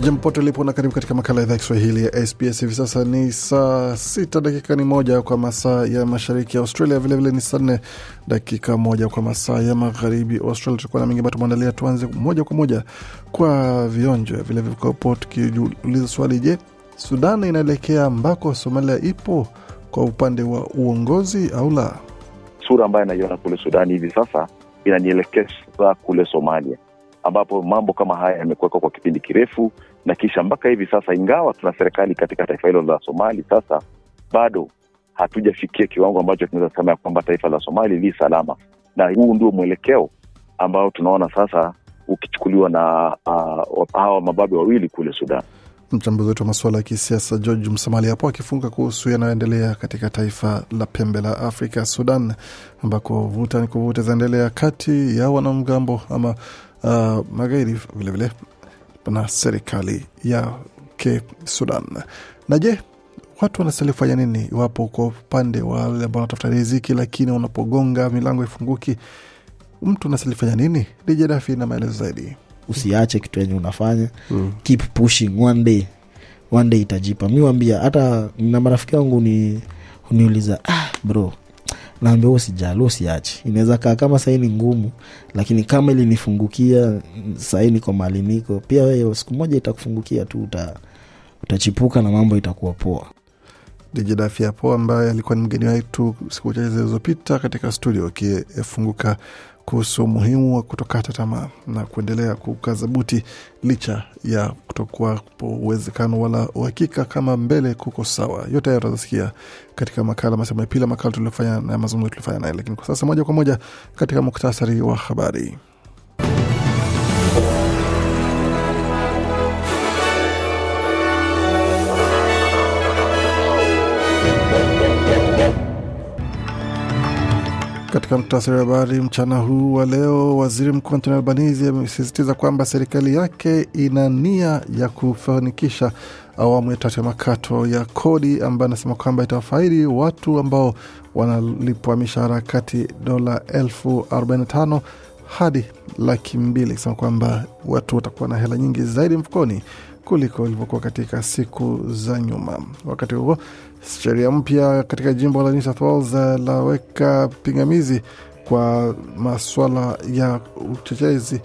Jambo pote ulipo na karibu katika makala ya idhaa ya Kiswahili ya SBS. Hivi sasa ni saa sita dakika ni moja kwa masaa ya mashariki ya Australia, vilevile ni saa nne dakika moja kwa masaa ya magharibi Australia. Tutakuwa na mengi ambayo tumeandalia. Tuanze moja kwa moja kwa vionjo vilevile vikopo, tukiuliza swali: Je, Sudan inaelekea ambako Somalia ipo kwa upande wa uongozi au la? Sura ambayo anaiona kule Sudani hivi sasa inanielekeza kule Somalia ambapo mambo kama haya yamekuwekwa kwa kipindi kirefu na kisha mpaka hivi sasa, ingawa tuna serikali katika taifa hilo la Somali, sasa bado hatujafikia kiwango ambacho tunaweza sema ya kwamba taifa la Somali li salama, na huu ndio mwelekeo ambao tunaona sasa ukichukuliwa na uh, hawa mababe wawili kule Sudan. Mchambuzi wetu wa masuala ya kisiasa George Msamali hapo akifunga kuhusu yanayoendelea katika taifa la pembe la Afrika, Sudan, ambako vuta ni kuvuta zaendelea kati ya wanamgambo ama uh, magaidi vilevile na serikali ya ke Sudan. Na je, watu wanastahili kufanya nini iwapo kwa upande wa wale ambao wanatafuta riziki, lakini unapogonga milango ifunguki, mtu anastahili fanya nini? DJ Dafi na maelezo zaidi. usiache kitu yenye unafanya mm. keep pushing one day one day itajipa mi wambia hata na marafiki wangu ni uniuliza ah, bro naambia usijali usiache. Inaweza kaa kama sahii ni ngumu lakini kama ilinifungukia sahii niko mali niko. Pia wewe siku moja itakufungukia tu uta, utachipuka na mambo itakuwa poa. DJ Dafi hapo ambaye alikuwa ni mgeni wetu siku chache zilizopita katika studio akifunguka kuhusu umuhimu wa kutokata tamaa na kuendelea kukaza buti licha ya kutokuwapo uwezekano wala uhakika kama mbele kuko sawa. Yote hayo utazasikia katika makala masema ya pili makala tuliofanya na mazungumzo tuliofanya naye, lakini kwa sasa moja kwa moja katika muktasari wa habari. Katika muktasari wa habari mchana huu wa leo, waziri mkuu Antoni Albanizi amesisitiza kwamba serikali yake ina nia ya kufanikisha awamu ya tatu ya makato ya kodi, ambayo anasema kwamba itawafaidi watu ambao wanalipwa mishahara kati dola elfu arobaini na tano hadi laki mbili, akisema kwamba watu watakuwa na hela nyingi zaidi mfukoni kuliko ilivyokuwa katika siku za nyuma. Wakati huo sheria mpya katika jimbo la New South Wales laweka pingamizi kwa maswala ya uchochezi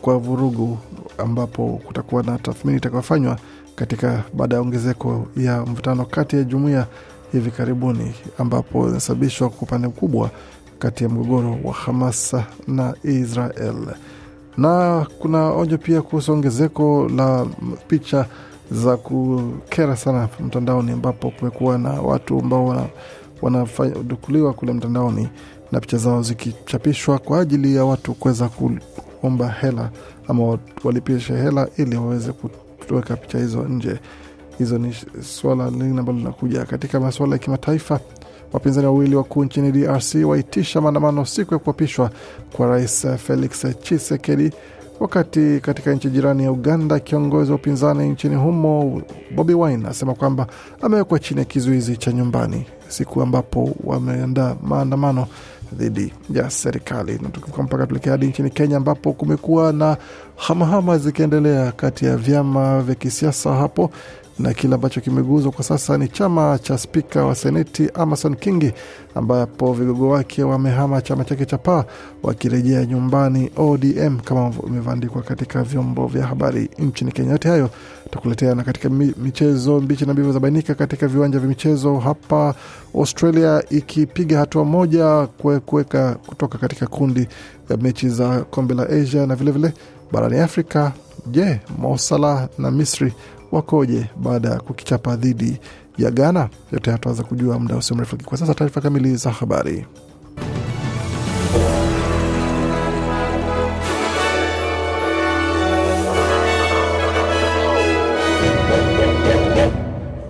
kwa vurugu, ambapo kutakuwa na tathmini itakayofanywa katika baada ya ongezeko ya mvutano kati ya jumuiya hivi karibuni, ambapo inasababishwa kwa upande mkubwa kati ya mgogoro wa Hamas na Israel na kuna onyo pia kuhusu ongezeko la picha za kukera sana mtandaoni, ambapo kumekuwa na watu ambao wanadukuliwa kule mtandaoni na picha zao zikichapishwa kwa ajili ya watu kuweza kuomba hela ama walipishe hela ili waweze kuweka picha hizo nje. Hizo ni suala lingine ambalo linakuja katika masuala ya kimataifa. Wapinzani wawili wakuu nchini DRC waitisha maandamano siku ya kuapishwa kwa rais Felix Tshisekedi, wakati katika nchi jirani ya Uganda kiongozi wa upinzani nchini humo Bobi Wine asema kwamba amewekwa chini ya kizuizi cha nyumbani siku ambapo wameandaa maandamano dhidi ya serikali. Mpaka tuelekea hadi nchini Kenya ambapo kumekuwa na hamahama zikiendelea kati ya vyama vya kisiasa hapo na kile ambacho kimeguzwa kwa sasa ni chama cha spika wa seneti Amason Kingi, ambapo vigogo wake wamehama chama chake cha Paa wakirejea nyumbani ODM kama imevyoandikwa katika vyombo vya habari nchini Kenya. Yote hayo takuletea na katika michezo mbichi na mbivu zabainika katika viwanja vya michezo hapa Australia ikipiga hatua moja kuweka kutoka katika kundi ya mechi za kombe la Asia na vilevile vile, barani Afrika. Je, Mo na Misri wakoje baada ya kukichapa dhidi ya Ghana? Yote hataweza kujua muda usio mrefu. Kwa sasa taarifa kamili za habari.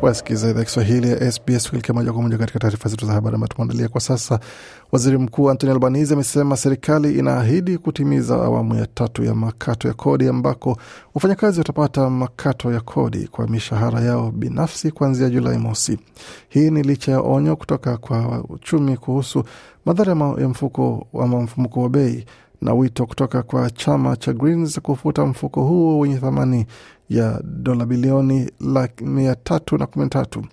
Wasikiza idhaa Kiswahili ya SBS kuelekea moja kwa moja katika taarifa zetu za habari ambayo tumeandalia kwa sasa. Waziri Mkuu Anthony Albanese amesema serikali inaahidi kutimiza awamu ya tatu ya makato ya kodi, ambako wafanyakazi watapata makato ya kodi kwa mishahara yao binafsi kuanzia Julai mosi. Hii ni licha ya onyo kutoka kwa uchumi kuhusu madhara ya mfuko ama mfumuko wa bei na wito kutoka kwa chama cha Greens kufuta mfuko huo wenye thamani ya dola bilioni mia tatu na kumi na tatu.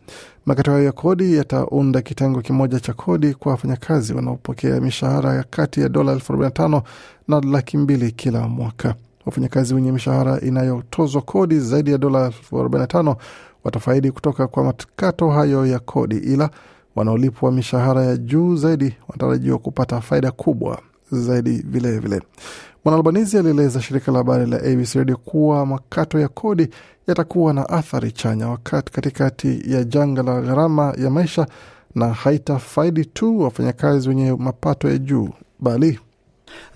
Makato hayo ya kodi yataunda kitengo kimoja cha kodi kwa wafanyakazi wanaopokea mishahara ya kati ya dola elfu arobaini na tano na laki mbili kila mwaka. Wafanyakazi wenye mishahara inayotozwa kodi zaidi ya dola elfu arobaini na tano watafaidi kutoka kwa makato hayo ya kodi, ila wanaolipwa mishahara ya juu zaidi wanatarajiwa kupata faida kubwa zaidi vilevile. Bwana Albanizi alieleza shirika la habari la ABC Radio kuwa makato ya kodi yatakuwa na athari chanya wakati katikati ya janga la gharama ya maisha na haitafaidi tu wafanyakazi wenye mapato ya juu bali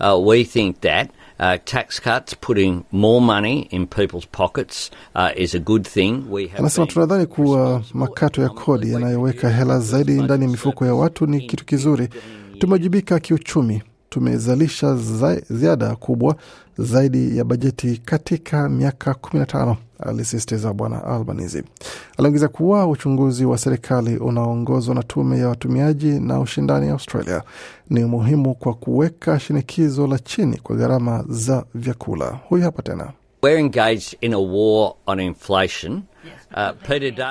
Uh, we think that uh, tax cuts putting more money in people's pockets uh, is a good thing. We have Anasema tunadhani kuwa makato ya kodi yanayoweka hela zaidi ndani ya mifuko ya watu ni kitu kizuri. Tumewajibika kiuchumi, tumezalisha za- ziada kubwa zaidi ya bajeti katika miaka 15, alisisitiza Bwana Albanese. Aliongeza kuwa uchunguzi wa serikali unaoongozwa na tume ya watumiaji na ushindani Australia ni muhimu kwa kuweka shinikizo la chini kwa gharama za vyakula. Huyu hapa tena. We're engaged in a war on inflation.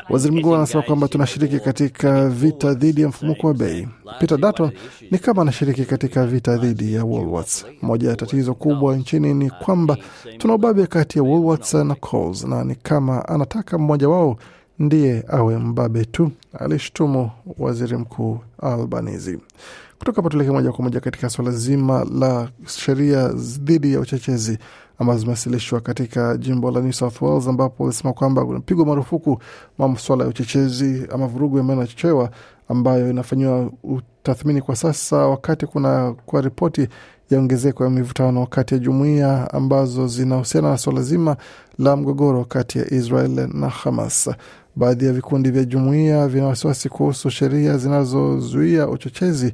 Waziri mkuu anasema kwamba tunashiriki katika vita dhidi ya mfumuko wa bei. Peter Dutton ni kama anashiriki katika vita dhidi ya Woolworths. Moja ya tatizo kubwa nchini ni kwamba tuna ubabe kati ya Woolworths na Coles, na ni kama anataka mmoja wao ndiye awe mbabe tu, alishtumu waziri mkuu Albanese. Kutoka hapo tuelekee moja kwa moja katika suala zima la sheria dhidi ya uchochezi ambazo zimewasilishwa katika jimbo la New South Wales, ambapo walisema kwamba kunapigwa marufuku maswala ya uchochezi ama vurugu ambayo inachochewa ambayo inafanyiwa utathmini kwa sasa, wakati kuna kwa ripoti ya ongezeko ya mivutano kati ya jumuiya ambazo zinahusiana na suala zima la mgogoro kati ya Israel na Hamas. Baadhi ya vikundi vya jumuiya vina wasiwasi kuhusu sheria zinazozuia uchochezi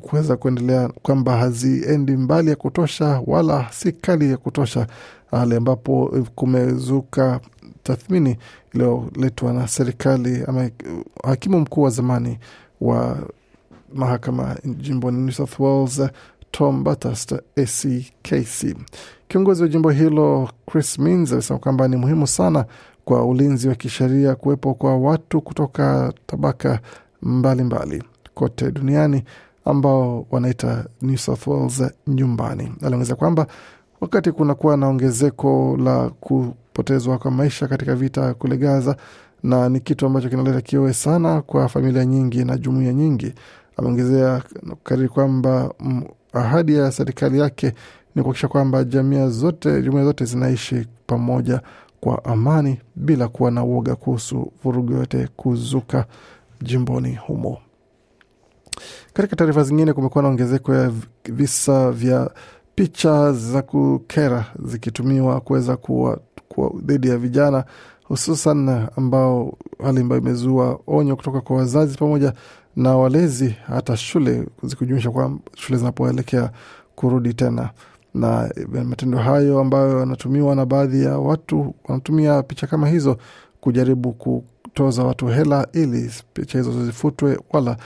kuweza kuendelea kwamba haziendi mbali ya kutosha wala si kali ya kutosha, hali ambapo kumezuka tathmini iliyoletwa na serikali ama hakimu mkuu wa zamani wa mahakama jimboni New South Wales Tom Bathurst ACKC. Kiongozi wa jimbo hilo Chris Minns amesema kwamba ni muhimu sana kwa ulinzi wa kisheria kuwepo kwa watu kutoka tabaka mbalimbali mbali kote duniani ambao wanaita New South Wales nyumbani. Aliongeza kwamba wakati kunakuwa na ongezeko la kupotezwa kwa maisha katika vita kule Gaza, na ni kitu ambacho kinaleta kiowe sana kwa familia nyingi na jumuiya nyingi. Ameongezea kariri kwamba ahadi ya serikali yake ni kuhakikisha kwamba jamii zote, jumuiya zote zinaishi pamoja kwa amani bila kuwa na uoga kuhusu vurugu yote kuzuka jimboni humo. Katika taarifa zingine, kumekuwa na ongezeko ya visa vya picha za kukera zikitumiwa kuweza kuwa, dhidi ya vijana hususan ambao hali ambayo imezua onyo kutoka kwa wazazi pamoja na walezi, hata shule zikijumuisha kwa shule zinapoelekea kurudi tena. Na matendo hayo ambayo yanatumiwa na baadhi ya watu wanatumia picha kama hizo kujaribu kutoza watu hela ili picha hizo zifutwe wala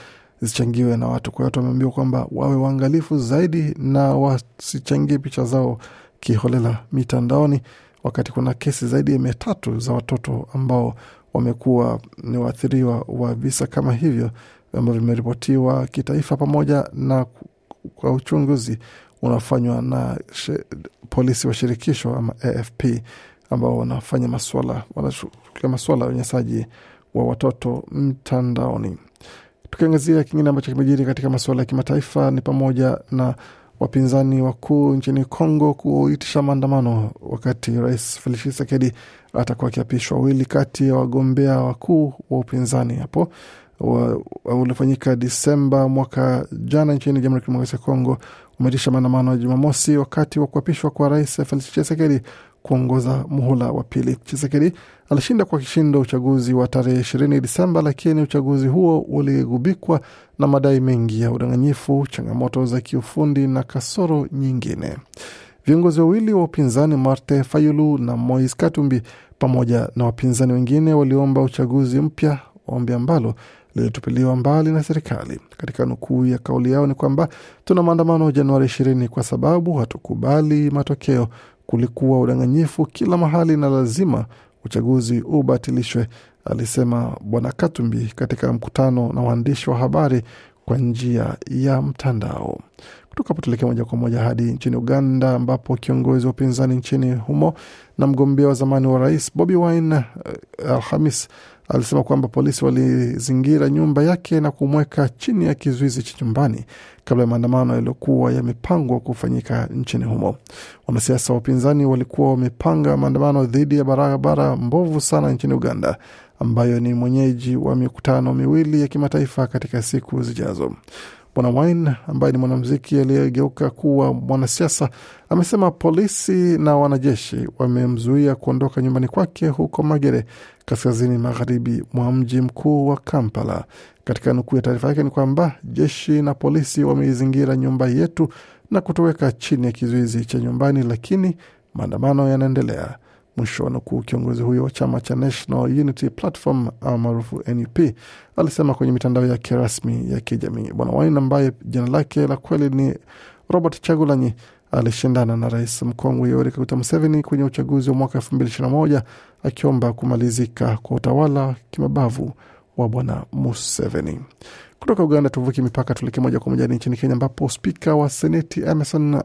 zichangiwe na watu. Kwa hiyo watu wameambiwa kwamba wawe waangalifu zaidi na wasichangie picha zao kiholela mitandaoni, wakati kuna kesi zaidi ya mia tatu za watoto ambao wamekuwa ni waathiriwa wa visa kama hivyo ambavyo vimeripotiwa kitaifa pamoja na kwa uchunguzi unafanywa na polisi wa shirikisho ama AFP ambao wanafanya maswala wanashughulikia maswala ya unyanyasaji wa watoto mtandaoni. Tukiangazia kingine ambacho kimejiri katika masuala ya kimataifa ni pamoja na wapinzani wakuu nchini Congo kuitisha maandamano wakati Rais Felix Tshisekedi atakuwa akiapishwa. Wawili kati ya wagombea wakuu wa upinzani hapo uliofanyika Disemba mwaka jana nchini Jamhuri ya Kidemokrasia ya Kongo umeitisha maandamano ya Jumamosi wakati wa kuapishwa kwa Rais Felix Tshisekedi kuongoza muhula wa pili. Chisekedi alishinda kwa kishindo uchaguzi wa tarehe ishirini Disemba, lakini uchaguzi huo uligubikwa na madai mengi ya udanganyifu, changamoto za kiufundi na kasoro nyingine. Viongozi wawili wa upinzani Marte Fayulu na Moise Katumbi pamoja na wapinzani wengine waliomba uchaguzi mpya, ombi ambalo lilitupiliwa mbali na serikali. Katika nukuu ya kauli yao ni kwamba tuna maandamano Januari ishirini kwa sababu hatukubali matokeo. Kulikuwa udanganyifu kila mahali na lazima uchaguzi ubatilishwe, alisema Bwana Katumbi katika mkutano na waandishi wa habari kwa njia ya mtandao. Kutoka hapo moja kwa moja hadi nchini Uganda, ambapo kiongozi wa upinzani nchini humo na mgombea wa zamani wa rais Bobi Wine uh, Alhamis alisema kwamba polisi walizingira nyumba yake na kumweka chini ya kizuizi cha nyumbani kabla ya maandamano yaliyokuwa yamepangwa kufanyika nchini humo. Wanasiasa wa upinzani walikuwa wamepanga maandamano dhidi ya barabara mbovu sana nchini Uganda, ambayo ni mwenyeji wa mikutano miwili ya kimataifa katika siku zijazo. Bwana Wine ambaye ni mwanamuziki aliyegeuka kuwa mwanasiasa amesema polisi na wanajeshi wamemzuia kuondoka nyumbani kwake huko Magere, kaskazini magharibi mwa mji mkuu wa Kampala. Katika nukuu ya taarifa yake ni kwamba jeshi na polisi wameizingira nyumba yetu na kutoweka chini ya kizuizi cha nyumbani, lakini maandamano yanaendelea. Mwisho wa nukuu. Kiongozi huyo wa chama cha National Unity Platform maarufu NUP alisema kwenye mitandao yake rasmi ya kijamii. Bwana Wine ambaye jina lake la kweli ni Robert Chagulanyi alishindana na rais mkongwe Yoweri Kaguta Museveni kwenye uchaguzi wa mwaka elfu mbili ishirini na moja akiomba kumalizika kwa utawala kimabavu wa bwana Museveni. Kutoka Uganda tuvuki mipaka tuelekee moja kwa moja nchini Kenya, ambapo spika wa seneti Emerson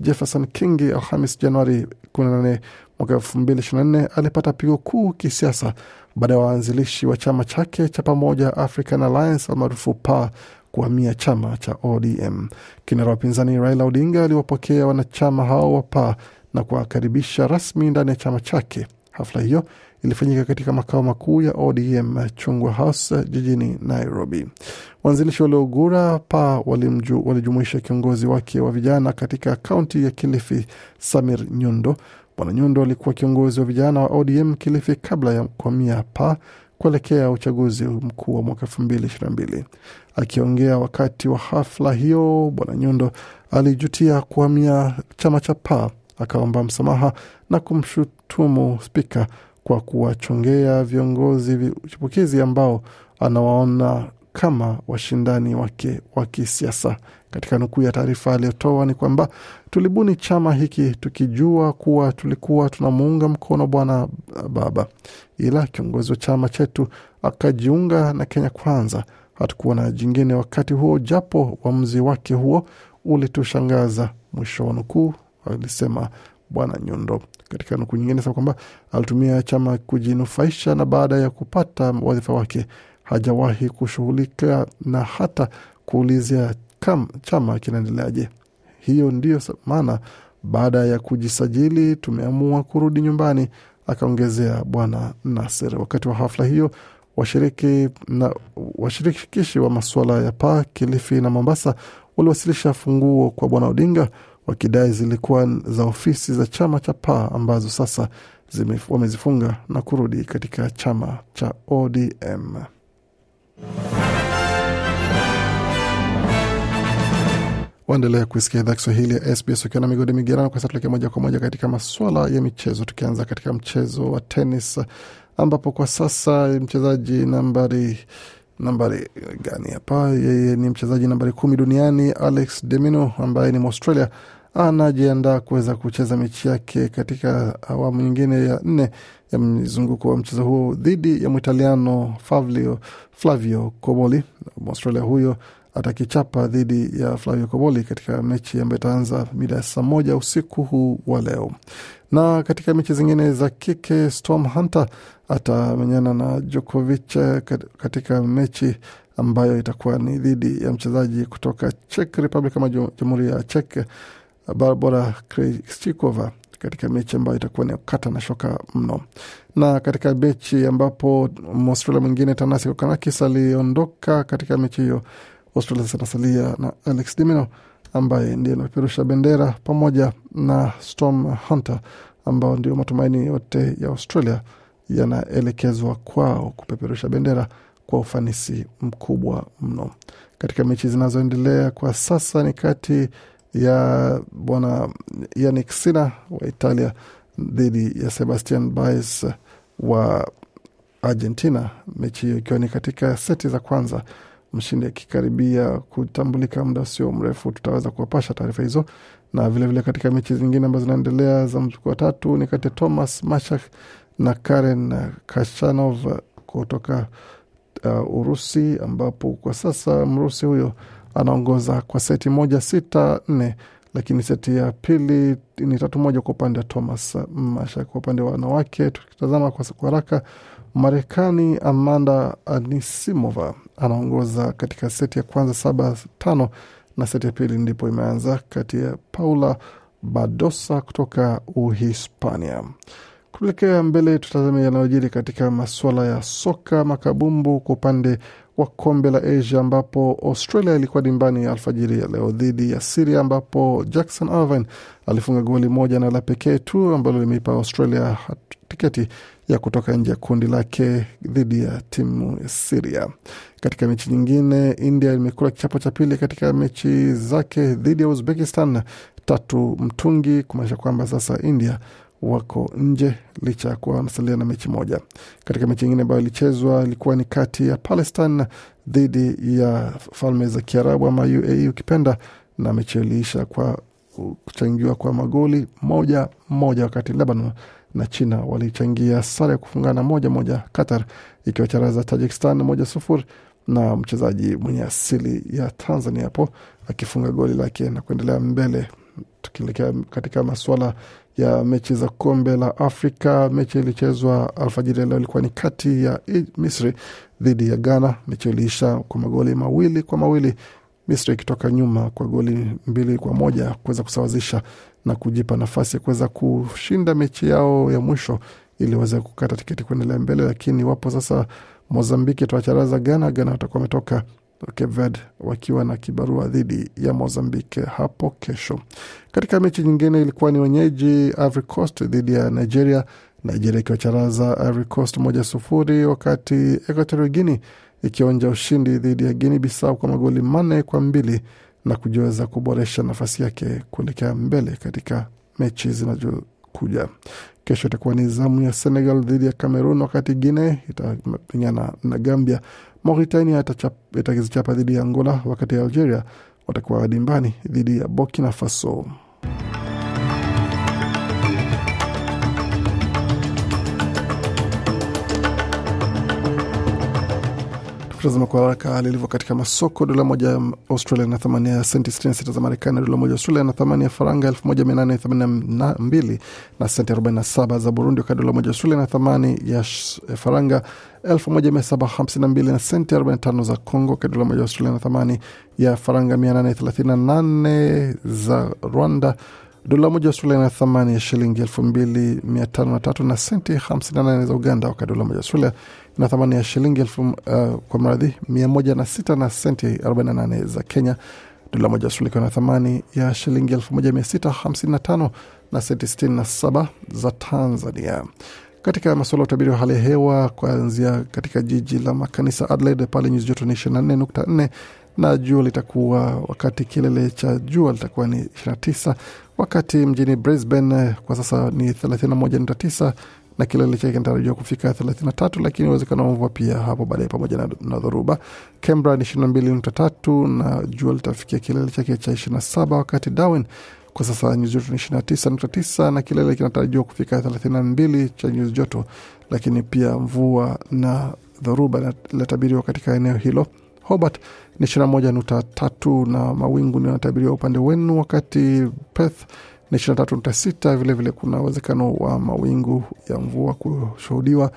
Jefferson Kingi Alhamis Januari 18 mwaka elfu mbili ishirini na nne alipata pigo kuu kisiasa baada ya waanzilishi wa chama chake cha pamoja African Alliance almaarufu PA kuhamia chama cha ODM. Kinara wa upinzani Raila Odinga aliwapokea wanachama hao wa PA na kuwakaribisha rasmi ndani ya chama chake. Hafla hiyo ilifanyika katika makao makuu ya ODM Chungwa House jijini Nairobi. Waanzilishi waliogura PA walijumuisha kiongozi wake wa vijana katika kaunti ya Kilifi, Samir Nyundo. Bwana Nyundo alikuwa kiongozi wa vijana wa ODM Kilifi kabla ya kuhamia hapa kuelekea uchaguzi mkuu wa mwaka elfu mbili ishirini na mbili. Akiongea wakati wa hafla hiyo, Bwana Nyundo alijutia kuhamia chama cha PA, akaomba msamaha na kumshutumu spika kwa kuwachongea viongozi chipukizi ambao anawaona kama washindani wake wa kisiasa. Katika nukuu ya taarifa aliyotoa ni kwamba tulibuni chama hiki tukijua kuwa tulikuwa tunamuunga mkono bwana baba, ila kiongozi wa chama chetu akajiunga na Kenya Kwanza. Hatukuwa na jingine wakati huo, japo uamuzi wake huo ulitushangaza, mwisho wa nukuu, alisema bwana Nyundo. Katika nukuu nyingine sema kwamba alitumia chama kujinufaisha, na baada ya kupata wadhifa wake hajawahi kushughulika na hata kuulizia kam chama kinaendeleaje. Hiyo ndiyo maana baada ya kujisajili tumeamua kurudi nyumbani, akaongezea bwana Nasir. Wakati wa hafla hiyo washiriki na washirikishi wa masuala ya Paa, Kilifi na Mombasa waliwasilisha funguo kwa bwana Odinga wakidai zilikuwa za ofisi za chama cha Paa ambazo sasa wamezifunga na kurudi katika chama cha ODM. Waendelea kuisikia idhaa Kiswahili ya SBS ukiwa na migodi migerano. Kwa sasa tuelekea moja kwa moja katika maswala ya michezo, tukianza katika mchezo wa tenis, ambapo kwa sasa mchezaji nambari nambari gani hapa, yeye ni mchezaji nambari kumi duniani Alex de Minaur ambaye ni Mwaustralia anajiandaa kuweza kucheza mechi yake katika awamu nyingine ya nne ya mzunguko wa mchezo huo dhidi ya Mwitaliano Flavio, Flavio Koboli. Mwaustralia huyo atakichapa dhidi ya Flavio Koboli katika mechi ambayo itaanza mida ya saa moja usiku huu wa leo. Na katika mechi zingine za kike, Storm Hunter atamenyana na Djokovic katika mechi ambayo itakuwa ni dhidi ya mchezaji kutoka Czech Republic ama Jamhuri ya Czech, Barbora Krejcikova katika mechi ambayo itakuwa ni kata na shoka mno. Na katika mechi ambapo Australia mwingine Tanasi Kokanakis aliondoka katika mechi hiyo, Australia zinasalia na Alex Dimino ambaye ndiye anapeperusha bendera pamoja na Storm Hunter ambao ndio matumaini yote ya Australia yanaelekezwa kwao kupeperusha bendera kwa ufanisi mkubwa mno. Katika mechi zinazoendelea kwa sasa ni kati ya bwana Yannick Sinner wa Italia dhidi ya Sebastian Baez wa Argentina, mechi hiyo ikiwa ni katika seti za kwanza, mshindi akikaribia kutambulika muda usio mrefu. Tutaweza kuwapasha taarifa hizo na vilevile vile katika mechi zingine ambazo zinaendelea za mzunguko wa tatu ni kati ya Thomas Machak na Karen Kashanov kutoka uh, Urusi, ambapo kwa sasa Mrusi huyo anaongoza kwa seti moja sita nne, lakini seti ya pili ni tatu moja kwa upande wa Thomas Masha. Kwa upande wa wanawake tukitazama kwa haraka, Marekani Amanda Anisimova anaongoza katika seti ya kwanza saba tano na seti ya pili ndipo imeanza kati ya Paula Badosa kutoka Uhispania. Kuelekea mbele, tutazame yanayojiri katika masuala ya soka makabumbu kwa upande wa kombe la Asia, ambapo Australia ilikuwa dimbani ya alfajiri ya leo dhidi ya Siria, ambapo Jackson Irvine alifunga goli moja na la pekee tu ambalo limeipa Australia tiketi ya kutoka nje ya kundi lake dhidi ya timu ya Siria. Katika mechi nyingine, India imekula kichapo cha pili katika mechi zake dhidi ya Uzbekistan tatu mtungi, kumaanisha kwamba sasa India wako nje licha ya kuwa wanasalia na mechi moja. Katika mechi nyingine ambayo ilichezwa ilikuwa ni kati ya Palestine dhidi ya Falme za Kiarabu ama UAE ukipenda, na mechi iliisha kwa kuchangiwa kwa magoli moja moja, wakati Lebanon na China walichangia sare ya kufungana moja moja, Qatar ikiwacharaza Tajikistan moja sufuri na mchezaji mwenye asili ya Tanzania hapo akifunga goli lake na kuendelea mbele. Tukielekea katika masuala ya mechi za kombe la Afrika, mechi ilichezwa alfajiri leo ilikuwa ni kati ya Misri dhidi ya Ghana. Mechi iliisha kwa magoli mawili kwa mawili, Misri ikitoka nyuma kwa goli mbili kwa moja kuweza kusawazisha na kujipa nafasi ya kuweza kushinda mechi yao ya mwisho ili waweze kukata tiketi kuendelea mbele, lakini wapo sasa Mozambiki atawacharaza Ghana. Ghana watakuwa wametoka Cape Verde wakiwa na kibarua dhidi ya Mozambique hapo kesho. Katika mechi nyingine ilikuwa ni wenyeji Ivory Coast dhidi ya Nigeria, Nigeria ikiwacharaza Ivory Coast moja sufuri, wakati Equatorial Guinea ikionja ushindi dhidi ya Guinea Bissau kwa magoli manne kwa mbili na kujiweza kuboresha nafasi yake kuelekea mbele katika mechi zinazokuja. Kesho itakuwa ni zamu ya Senegal dhidi ya Cameroon, wakati Guine itapingana na Gambia. Mauritania itakizichapa dhidi ya Angola, wakati Algeria watakuwa dimbani dhidi ya Burkina Faso. Tukitazama kwa haraka hali ilivyo katika masoko, dola moja ya Australia na thamani ya senti 66 za Marekani, dola moja Australia na thamani ya faranga 1882 na senti 47 za Burundi, wakati dola moja Australia na thamani ya faranga 1752 na senti 45 za Congo, wakati dola moja ya Australia na thamani ya faranga 838 za Rwanda dola moja Australia ina thamani ya shilingi elfu mbili mia tano na tatu na senti 58 za Uganda, wakati dola moja Australia ina thamani ya shilingi elfu uh, kwa mradhi mia moja na sita na senti 48 za Kenya. Dola moja Australia ikiwa na thamani ya shilingi elfu moja mia sita hamsini na tano na senti 67 za Tanzania. Katika masuala ya utabiri wa hali ya hewa, kuanzia katika jiji la makanisa Adelaide, pale nyuzi joto ni 24.4 na jua litakuwa wakati kilele cha jua litakuwa ni 29, wakati mjini Brisbane kwa sasa ni 31.9 na kilele chake kinatarajiwa kufika 33, lakini uwezekano wa mvua pia hapo baadaye pamoja na, na dhoruba. Canberra ni 22.3 na jua litafikia kilele chake cha 27, wakati Darwin kwa sasa nyuzi joto ni 29.9 na kilele kinatarajiwa kufika 32 cha nyuzi joto, lakini pia mvua na dhoruba linatabiriwa katika eneo hilo. Hobart ni 21.3 na mawingu yanatabiriwa upande wenu, wakati Perth ni 23.6. Vilevile kuna uwezekano wa mawingu ya mvua kushuhudiwa.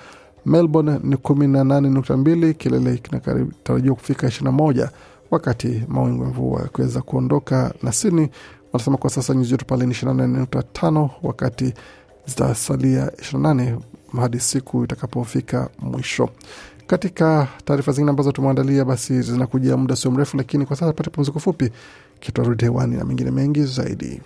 Melbourne ni 18.2, kilele kinatarajiwa kufika 21, wakati mawingu ya mvua yakiweza kuondoka. Na Sydney wanasema kwa sasa nyuzi joto pale ni 24.5, wakati zitasalia 28 hadi siku itakapofika mwisho. Katika taarifa zingine ambazo tumeandalia, basi zinakuja muda sio mrefu, lakini kwa sasa pate pumziko fupi, kitarudi hewani na mengine mengi zaidi.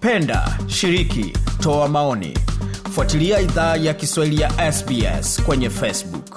Penda, shiriki, toa maoni, fuatilia idhaa ya Kiswahili ya SBS kwenye Facebook.